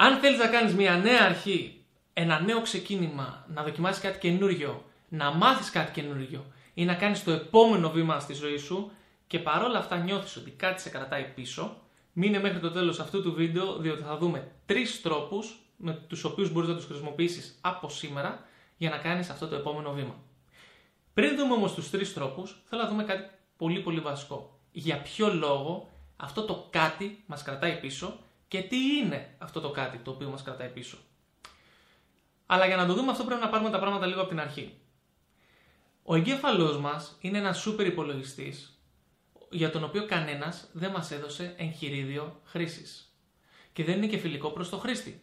Αν θέλεις να κάνεις μια νέα αρχή, ένα νέο ξεκίνημα, να δοκιμάσεις κάτι καινούριο, να μάθεις κάτι καινούριο ή να κάνεις το επόμενο βήμα στη ζωή σου και παρόλα αυτά νιώθεις ότι κάτι σε κρατάει πίσω, μείνε μέχρι το τέλος αυτού του βίντεο διότι θα δούμε τρεις τρόπους με τους οποίους μπορείς να τους χρησιμοποιήσεις από σήμερα για να κάνεις αυτό το επόμενο βήμα. Πριν δούμε όμως τους τρεις τρόπους, θέλω να δούμε κάτι πολύ πολύ βασικό. Για ποιο λόγο αυτό το κάτι μας κρατάει πίσω και τι είναι αυτό το κάτι το οποίο μας κρατάει πίσω. Αλλά για να το δούμε αυτό πρέπει να πάρουμε τα πράγματα λίγο από την αρχή. Ο εγκέφαλός μας είναι ένας σούπερ υπολογιστής για τον οποίο κανένας δεν μας έδωσε εγχειρίδιο χρήσης. Και δεν είναι και φιλικό προς το χρήστη.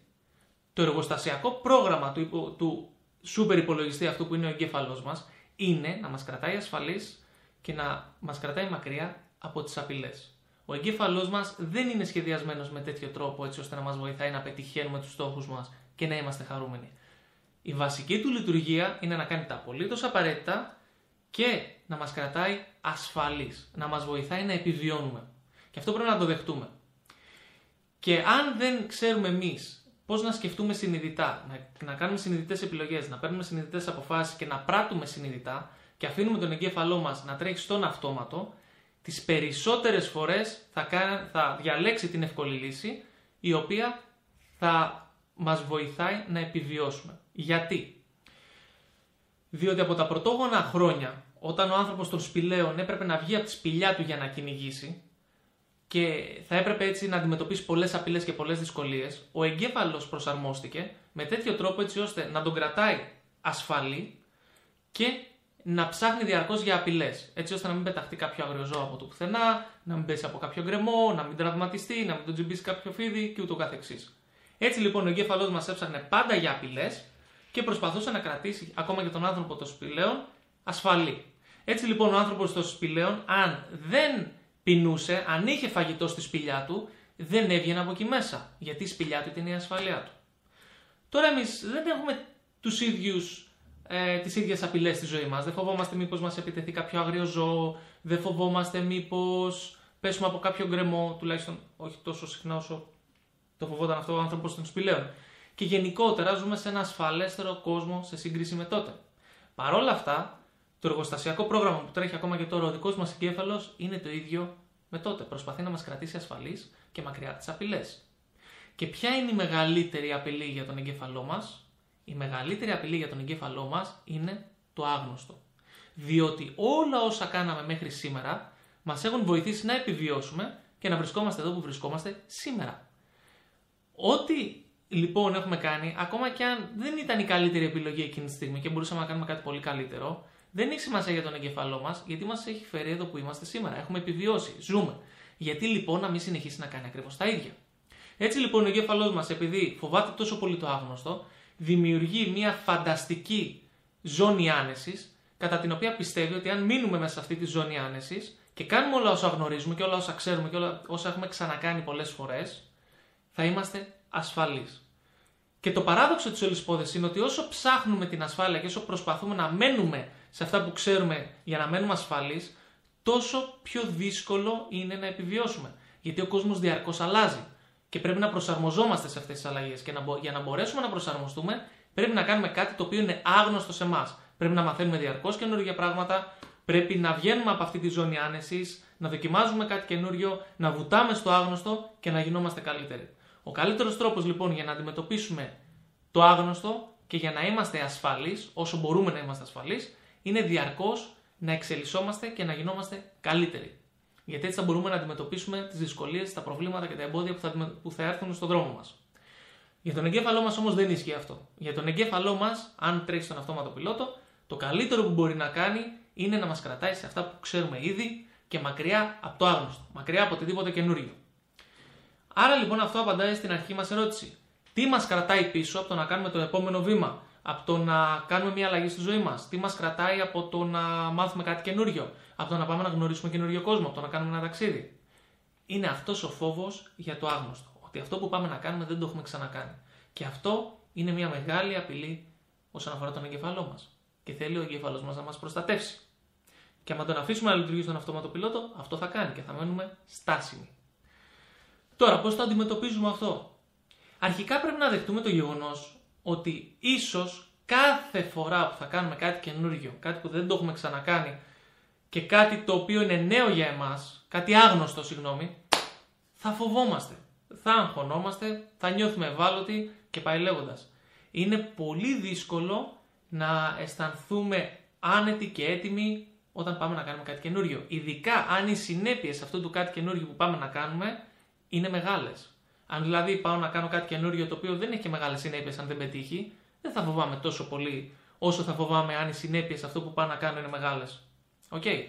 Το εργοστασιακό πρόγραμμα του, του σούπερ υπολογιστή αυτού που είναι ο εγκέφαλός μας είναι να μας κρατάει ασφαλείς και να μας κρατάει μακριά από τις απειλές. Ο εγκέφαλός μας δεν είναι σχεδιασμένος με τέτοιο τρόπο έτσι ώστε να μας βοηθάει να πετυχαίνουμε τους στόχους μας και να είμαστε χαρούμενοι. Η βασική του λειτουργία είναι να κάνει τα απολύτως απαραίτητα και να μας κρατάει ασφαλείς, να μας βοηθάει να επιβιώνουμε. Και αυτό πρέπει να το δεχτούμε. Και αν δεν ξέρουμε εμείς πώς να σκεφτούμε συνειδητά, να, να κάνουμε συνειδητές επιλογές, να παίρνουμε συνειδητές αποφάσεις και να πράττουμε συνειδητά και αφήνουμε τον εγκέφαλό μας να τρέχει στον αυτόματο, τις περισσότερες φορές θα, θα διαλέξει την εύκολη λύση η οποία θα μας βοηθάει να επιβιώσουμε. Γιατί; Διότι από τα πρωτόγωνα χρόνια όταν ο άνθρωπος των σπηλαίων έπρεπε να βγει από τη σπηλιά του για να κυνηγήσει και θα έπρεπε έτσι να αντιμετωπίσει πολλές απειλές και πολλές δυσκολίες, ο εγκέφαλος προσαρμόστηκε με τέτοιο τρόπο έτσι ώστε να τον κρατάει ασφαλή και να ψάχνει διαρκώς για απειλές. Έτσι ώστε να μην πεταχτεί κάποιο αγριοζώο από το πουθενά, να μην πέσει από κάποιο γκρεμό, να μην τραυματιστεί, να μην τον τζιμπήσει κάποιο φίδι και ούτω καθεξής. Έτσι λοιπόν ο εγκέφαλός μας έψαχνε πάντα για απειλές και προσπαθούσε να κρατήσει ακόμα και τον άνθρωπο των σπηλαίων ασφαλή. Έτσι λοιπόν ο άνθρωπος των σπηλαίων, αν δεν πεινούσε, αν είχε φαγητό στη σπηλιά του, δεν έβγαινε από εκεί μέσα. Γιατί η σπηλιά του ήταν η ασφαλεία του. Τώρα εμείς δεν έχουμε τους ίδιους ε, τις ίδιες απειλές στη ζωή μας. Δεν φοβόμαστε μήπως μας επιτεθεί κάποιο άγριο ζώο, δεν φοβόμαστε μήπως πέσουμε από κάποιο γκρεμό, τουλάχιστον όχι τόσο συχνά όσο το φοβόταν αυτό ο άνθρωπος των σπηλαίων. Και γενικότερα ζούμε σε ένα ασφαλέστερο κόσμο σε σύγκριση με τότε. Παρ' όλα αυτά, το εργοστασιακό πρόγραμμα που τρέχει ακόμα και τώρα ο δικός μας εγκέφαλος είναι το ίδιο με τότε. Προσπαθεί να μας κρατήσει ασφαλείς και μακριά από τις απειλές. Και ποια είναι η μεγαλύτερη απειλή για τον εγκέφαλό μας, η μεγαλύτερη απειλή για τον εγκέφαλό μας είναι το άγνωστο. Διότι όλα όσα κάναμε μέχρι σήμερα μας έχουν βοηθήσει να επιβιώσουμε και να βρισκόμαστε εδώ που βρισκόμαστε σήμερα. Ό,τι λοιπόν έχουμε κάνει, ακόμα και αν δεν ήταν η καλύτερη επιλογή εκείνη τη στιγμή και μπορούσαμε να κάνουμε κάτι πολύ καλύτερο, δεν έχει σημασία για τον εγκεφαλό μας, γιατί μας έχει φέρει εδώ που είμαστε σήμερα. Έχουμε επιβιώσει, ζούμε. Γιατί λοιπόν να μην συνεχίσει να κάνει ακριβώς τα ίδια. Έτσι λοιπόν ο εγκέφαλός μας, επειδή φοβάται τόσο πολύ το άγνωστο, δημιουργεί μια φανταστική ζώνη άνεσης, κατά την οποία πιστεύει ότι αν μείνουμε μέσα σε αυτή τη ζώνη άνεσης και κάνουμε όλα όσα γνωρίζουμε και όλα όσα ξέρουμε και όλα όσα έχουμε ξανακάνει πολλές φορές, θα είμαστε ασφαλείς. Και το παράδοξο της όλης υπόθεση είναι ότι όσο ψάχνουμε την ασφάλεια και όσο προσπαθούμε να μένουμε σε αυτά που ξέρουμε για να μένουμε ασφαλείς, τόσο πιο δύσκολο είναι να επιβιώσουμε. Γιατί ο κόσμος διαρκώς αλλάζει και πρέπει να προσαρμοζόμαστε σε αυτές τις αλλαγές. Και να, για να μπορέσουμε να προσαρμοστούμε, πρέπει να κάνουμε κάτι το οποίο είναι άγνωστο σε εμάς. Πρέπει να μαθαίνουμε διαρκώς καινούργια πράγματα, πρέπει να βγαίνουμε από αυτή τη ζώνη άνεσης, να δοκιμάζουμε κάτι καινούριο, να βουτάμε στο άγνωστο και να γινόμαστε καλύτεροι. Ο καλύτερος τρόπος λοιπόν για να αντιμετωπίσουμε το άγνωστο και για να είμαστε ασφαλείς, όσο μπορούμε να είμαστε ασφαλείς, είναι διαρκώς να εξελισσόμαστε και να γινόμαστε καλύτεροι. Γιατί έτσι θα μπορούμε να αντιμετωπίσουμε τις δυσκολίες, τα προβλήματα και τα εμπόδια που θα, που θα έρθουν στον δρόμο μας. Για τον εγκέφαλό μας όμως δεν ισχύει αυτό. Για τον εγκέφαλό μας, αν τρέχει στον αυτόματο πιλότο, το καλύτερο που μπορεί να κάνει είναι να μας κρατάει σε αυτά που ξέρουμε ήδη και μακριά από το άγνωστο, μακριά από οτιδήποτε καινούριο. Άρα λοιπόν αυτό απαντάει στην αρχή μας ερώτηση. Τι μας κρατάει πίσω από το να κάνουμε το επόμενο βήμα, από το να κάνουμε μια αλλαγή στη ζωή μας, τι μας κρατάει από το να μάθουμε κάτι καινούριο, από το να πάμε να γνωρίσουμε καινούριο κόσμο, από το να κάνουμε ένα ταξίδι. Είναι αυτός ο φόβος για το άγνωστο. Ότι αυτό που πάμε να κάνουμε δεν το έχουμε ξανακάνει. Και αυτό είναι μια μεγάλη απειλή όσον αφορά τον εγκεφαλό μας. Και θέλει ο εγκέφαλο μας να μας προστατεύσει. Και αν τον αφήσουμε να λειτουργεί στον αυτόματο πιλότο, αυτό θα κάνει και θα μένουμε στάσιμοι. Τώρα, πώς το αντιμετωπίζουμε αυτό; Αρχικά πρέπει να δεχτούμε το γεγονός ότι ίσως κάθε φορά που θα κάνουμε κάτι καινούργιο, κάτι που δεν το έχουμε ξανακάνει και κάτι το οποίο είναι νέο για εμάς, κάτι άγνωστο, συγγνώμη, θα φοβόμαστε. Θα αγχωνόμαστε, θα νιώθουμε ευάλωτοι και πάει λέγοντας. Είναι πολύ δύσκολο να αισθανθούμε άνετοι και έτοιμοι όταν πάμε να κάνουμε κάτι καινούριο. Ειδικά αν οι συνέπειες αυτού του κάτι καινούριο που πάμε να κάνουμε είναι μεγάλες. Αν δηλαδή πάω να κάνω κάτι καινούριο το οποίο δεν έχει και μεγάλες συνέπειες αν δεν πετύχει, δεν θα φοβάμαι τόσο πολύ όσο θα φοβάμαι αν οι συνέπειες αυτό που πάω να κάνω είναι μεγάλες. OK. Okay.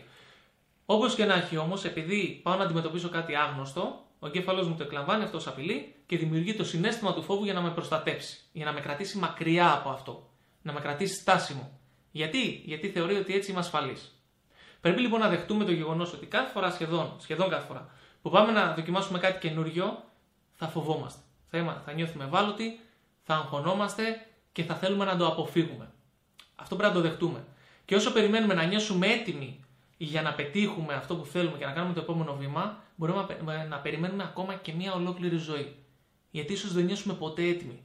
Όπως και να έχει όμως, επειδή πάω να αντιμετωπίσω κάτι άγνωστο, ο εγκέφαλός μου το εκλαμβάνει αυτό ως απειλή και δημιουργεί το συναίσθημα του φόβου για να με προστατέψει, για να με κρατήσει μακριά από αυτό, να με κρατήσει στάσιμο. Γιατί, Γιατί θεωρεί ότι έτσι είμαι ασφαλής. Πρέπει λοιπόν να δεχτούμε το γεγονός ότι κάθε φορά, σχεδόν, σχεδόν κάθε φορά, που πάμε να δοκιμάσουμε κάτι καινούριο, θα φοβόμαστε. Θα, θα νιώθουμε ευάλωτοι, θα αγχωνόμαστε και θα θέλουμε να το αποφύγουμε. Αυτό πρέπει να το δεχτούμε. Και όσο περιμένουμε να νιώσουμε έτοιμοι για να πετύχουμε αυτό που θέλουμε και να κάνουμε το επόμενο βήμα, μπορούμε να περιμένουμε ακόμα και μια ολόκληρη ζωή. Γιατί ίσως δεν νιώσουμε ποτέ έτοιμοι.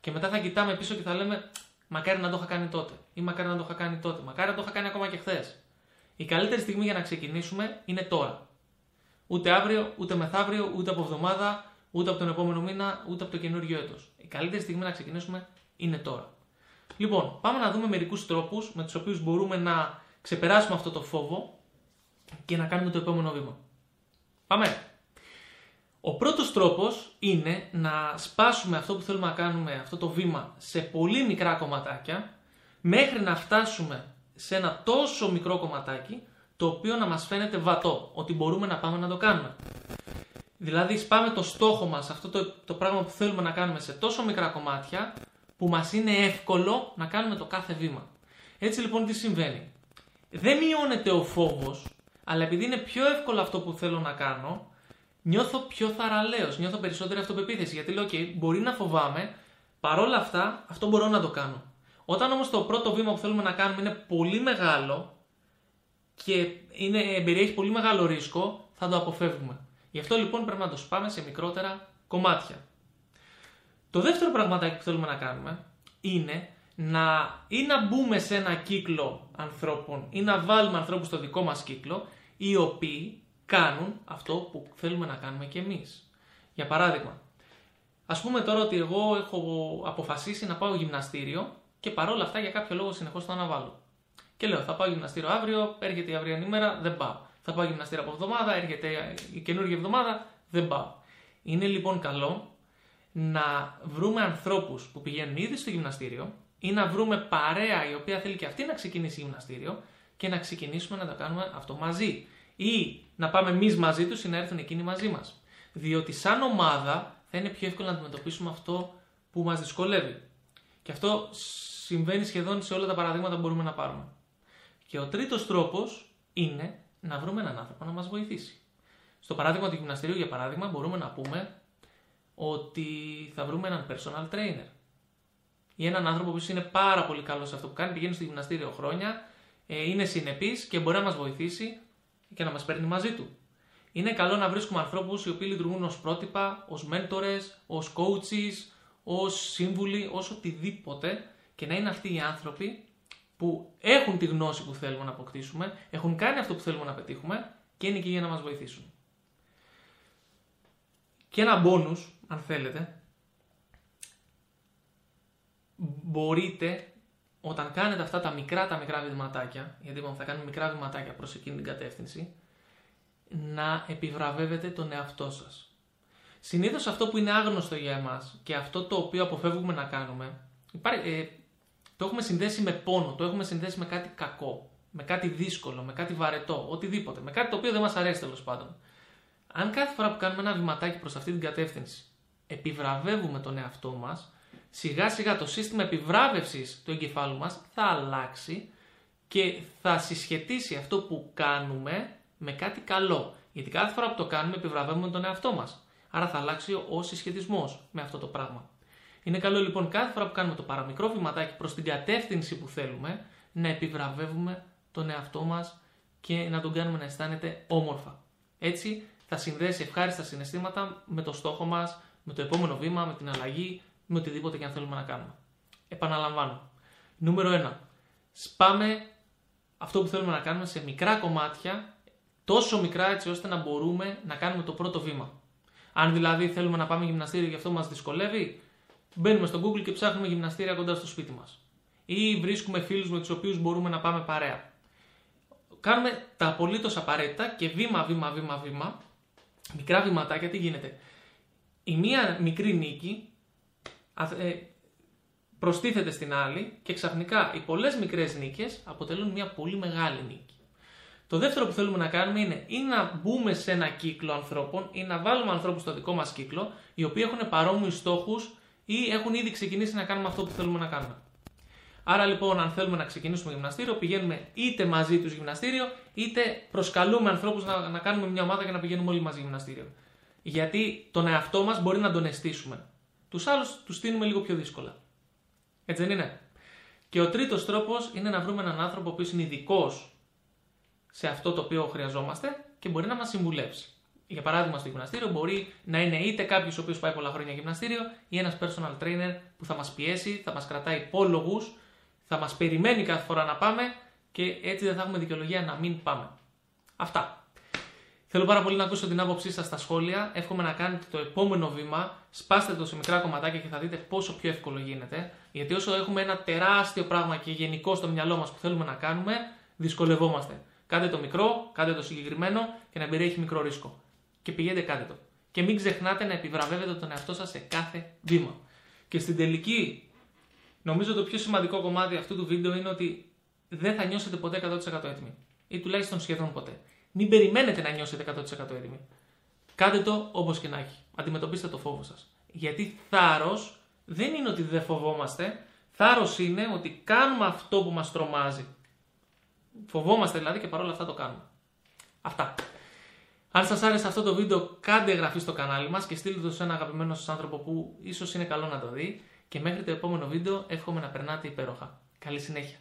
Και μετά θα κοιτάμε πίσω και θα λέμε, Μακάρι να το είχα κάνει τότε. Ή μακάρι να το είχα κάνει τότε. Μακάρι να το είχα κάνει ακόμα και χθες. Η καλύτερη στιγμή για να ξεκινήσουμε είναι τώρα. Ούτε αύριο, ούτε μεθαύριο, ούτε από εβδομάδα, ούτε από τον επόμενο μήνα, ούτε από το καινούριο έτος. Η καλύτερη στιγμή να ξεκινήσουμε είναι τώρα. Λοιπόν, πάμε να δούμε μερικούς τρόπους με τους οποίους μπορούμε να ξεπεράσουμε αυτό το φόβο και να κάνουμε το επόμενο βήμα. Πάμε! Ο πρώτος τρόπος είναι να σπάσουμε αυτό που θέλουμε να κάνουμε, αυτό το βήμα, σε πολύ μικρά κομματάκια, μέχρι να φτάσουμε σε ένα τόσο μικρό κομματάκι, το οποίο να μας φαίνεται βατό, ότι μπορούμε να πάμε να το κάνουμε. Δηλαδή σπάμε το στόχο μας, αυτό το, το πράγμα που θέλουμε να κάνουμε σε τόσο μικρά κομμάτια, που μας είναι εύκολο να κάνουμε το κάθε βήμα. Έτσι λοιπόν τι συμβαίνει; Δεν μειώνεται ο φόβος, αλλά επειδή είναι πιο εύκολο αυτό που θέλω να κάνω, νιώθω πιο θαραλέος, νιώθω περισσότερη αυτοπεποίθηση. Γιατί λέω, OK, μπορεί να φοβάμαι, παρόλα αυτά αυτό μπορώ να το κάνω. Όταν όμως το πρώτο βήμα που θέλουμε να κάνουμε είναι πολύ μεγάλο και είναι, περιέχει πολύ μεγάλο ρίσκο, θα το αποφεύγουμε. Γι' αυτό λοιπόν πρέπει να το σπάμε σε μικρότερα κομμάτια. Το δεύτερο πραγματάκι που θέλουμε να κάνουμε είναι να ή να μπούμε σε ένα κύκλο ανθρώπων ή να βάλουμε ανθρώπους στο δικό μας κύκλο οι οποίοι κάνουν αυτό που θέλουμε να κάνουμε κι εμείς. Για παράδειγμα, ας πούμε τώρα ότι εγώ έχω αποφασίσει να πάω γυμναστήριο και παρόλα αυτά για κάποιο λόγο συνεχώς το αναβάλω. Και λέω θα πάω γυμναστήριο αύριο, έρχεται η αυριανή μέρα, δεν πάω. Θα πάω γυμναστήριο από εβδομάδα, έρχεται η καινούργια εβδομάδα, δεν πάω. Είναι λοιπόν καλό να βρούμε ανθρώπους που πηγαίνουν ήδη στο γυμναστήριο ή να βρούμε παρέα η οποία θέλει και αυτή να ξεκινήσει γυμναστήριο και να ξεκινήσουμε να το κάνουμε αυτό μαζί ή να πάμε εμείς μαζί τους ή να έρθουν εκείνοι μαζί μας. Διότι σαν ομάδα θα είναι πιο εύκολο να αντιμετωπίσουμε αυτό που μας δυσκολεύει. Και αυτό συμβαίνει σχεδόν σε όλα τα παραδείγματα που μπορούμε να πάρουμε. Και ο τρίτος τρόπος είναι να βρούμε έναν άνθρωπο να μας βοηθήσει. Στο παράδειγμα του γυμναστηρίου, για παράδειγμα, μπορούμε να πούμε ότι θα βρούμε έναν personal trainer. Ή έναν άνθρωπο που είναι πάρα πολύ καλός σε αυτό που κάνει, πηγαίνει στο γυμναστήριο χρόνια, ε, είναι συνεπής και μπορεί να μας βοηθήσει και να μας παίρνει μαζί του. Είναι καλό να βρίσκουμε ανθρώπους οι οποίοι λειτουργούν ως πρότυπα, ως μέντορες, ως coaches, ως σύμβουλοι, ως οτιδήποτε και να είναι αυτοί οι άνθρωποι που έχουν τη γνώση που θέλουμε να αποκτήσουμε, έχουν κάνει αυτό που θέλουμε να πετύχουμε και είναι εκεί για να μας βοηθήσουν. Και ένα bonus, αν θέλετε, μπορείτε όταν κάνετε αυτά τα μικρά τα μικρά βηματάκια, γιατί είπαμε θα κάνουμε μικρά βηματάκια προς εκείνη την κατεύθυνση, να επιβραβεύετε τον εαυτό σας. Συνήθως αυτό που είναι άγνωστο για εμάς και αυτό το οποίο αποφεύγουμε να κάνουμε, ε, το έχουμε συνδέσει με πόνο, το έχουμε συνδέσει με κάτι κακό, με κάτι δύσκολο, με κάτι βαρετό, οτιδήποτε, με κάτι το οποίο δεν μας αρέσει τέλος πάντων. Αν κάθε φορά που κάνουμε ένα βηματάκι προς αυτή την κατεύθυνση επιβραβεύουμε τον εαυτό μας, σιγά σιγά το σύστημα επιβράβευσης του εγκεφάλου μας θα αλλάξει και θα συσχετίσει αυτό που κάνουμε με κάτι καλό. Γιατί κάθε φορά που το κάνουμε επιβραβεύουμε τον εαυτό μας. Άρα θα αλλάξει ο συσχετισμός με αυτό το πράγμα. Είναι καλό λοιπόν κάθε φορά που κάνουμε το παραμικρό βηματάκι προς την κατεύθυνση που θέλουμε να επιβραβεύουμε τον εαυτό μας και να τον κάνουμε να αισθάνεται όμορφα. Έτσι θα συνδέσει ευχάριστα συναισθήματα με το στόχο μας, με το επόμενο βήμα, με την αλλαγή, με οτιδήποτε και αν θέλουμε να κάνουμε. Επαναλαμβάνω. Νούμερο 1. Σπάμε αυτό που θέλουμε να κάνουμε σε μικρά κομμάτια, τόσο μικρά έτσι ώστε να μπορούμε να κάνουμε το πρώτο βήμα. Αν δηλαδή θέλουμε να πάμε γυμναστήριο και αυτό μας δυσκολεύει, μπαίνουμε στο Google και ψάχνουμε γυμναστήρια κοντά στο σπίτι μας. Ή βρίσκουμε φίλους με τους οποίους μπορούμε να πάμε παρέα. Κάνουμε τα απολύτως απαραίτητα και βήμα, βήμα, βήμα, βήμα, μικρά βηματάκια, τι γίνεται. Η μία μικρή νίκη ε, προστίθεται στην άλλη και ξαφνικά οι πολλές μικρές νίκες αποτελούν μια πολύ μεγάλη νίκη. Το δεύτερο που θέλουμε να κάνουμε είναι ή να μπούμε σε ένα κύκλο ανθρώπων ή να βάλουμε ανθρώπους στο δικό μας κύκλο οι οποίοι έχουν παρόμοιους στόχους ή έχουν ήδη ξεκινήσει να κάνουμε αυτό που θέλουμε να κάνουμε. Άρα λοιπόν, αν θέλουμε να ξεκινήσουμε γυμναστήριο, πηγαίνουμε είτε μαζί τους γυμναστήριο, είτε προσκαλούμε ανθρώπους να, να κάνουμε μια ομάδα και να πηγαίνουμε όλοι μαζί γυμναστήριο. Γιατί τον εαυτό μας μπορεί να τον αισθήσουμε. Τους άλλους τους στείλουμε λίγο πιο δύσκολα. Έτσι δεν είναι; Και ο τρίτος τρόπος είναι να βρούμε έναν άνθρωπο που είναι ειδικός σε αυτό το οποίο χρειαζόμαστε και μπορεί να μας συμβουλεύσει. Για παράδειγμα, στο γυμναστήριο μπορεί να είναι είτε κάποιος ο οποίος πάει πολλά χρόνια γυμναστήριο ή ένας personal trainer που θα μας πιέσει, θα μας κρατάει υπόλογους, θα μας περιμένει κάθε φορά να πάμε και έτσι δεν θα έχουμε δικαιολογία να μην πάμε. Αυτά. Θέλω πάρα πολύ να ακούσω την άποψή σας στα σχόλια. Εύχομαι να κάνετε το επόμενο βήμα. Σπάστε το σε μικρά κομματάκια και θα δείτε πόσο πιο εύκολο γίνεται. Γιατί όσο έχουμε ένα τεράστιο πράγμα και γενικό στο μυαλό μας που θέλουμε να κάνουμε, δυσκολευόμαστε. Κάντε το μικρό, κάντε το συγκεκριμένο και να περιέχει μικρό ρίσκο. Και πηγαίνετε κάντε το. Και μην ξεχνάτε να επιβραβεύετε τον εαυτό σας σε κάθε βήμα. Και στην τελική, νομίζω το πιο σημαντικό κομμάτι αυτού του βίντεο είναι ότι δεν θα νιώσετε ποτέ 100% έτοιμοι. Ή τουλάχιστον σχεδόν ποτέ. Μην περιμένετε να νιώσετε 100% έτοιμοι. Κάντε το όπως και να έχει. Αντιμετωπίστε το φόβο σας. Γιατί θάρρος δεν είναι ότι δεν φοβόμαστε. Θάρρος είναι ότι κάνουμε αυτό που μας τρομάζει. Φοβόμαστε δηλαδή και παρόλα αυτά το κάνουμε. Αυτά. Αν σας άρεσε αυτό το βίντεο, κάντε εγγραφή στο κανάλι μας και στείλτε το σε ένα αγαπημένο σας άνθρωπο που ίσως είναι καλό να το δει. Και μέχρι το επόμενο βίντεο εύχομαι να περνάτε υπέροχα. Καλή συνέχεια.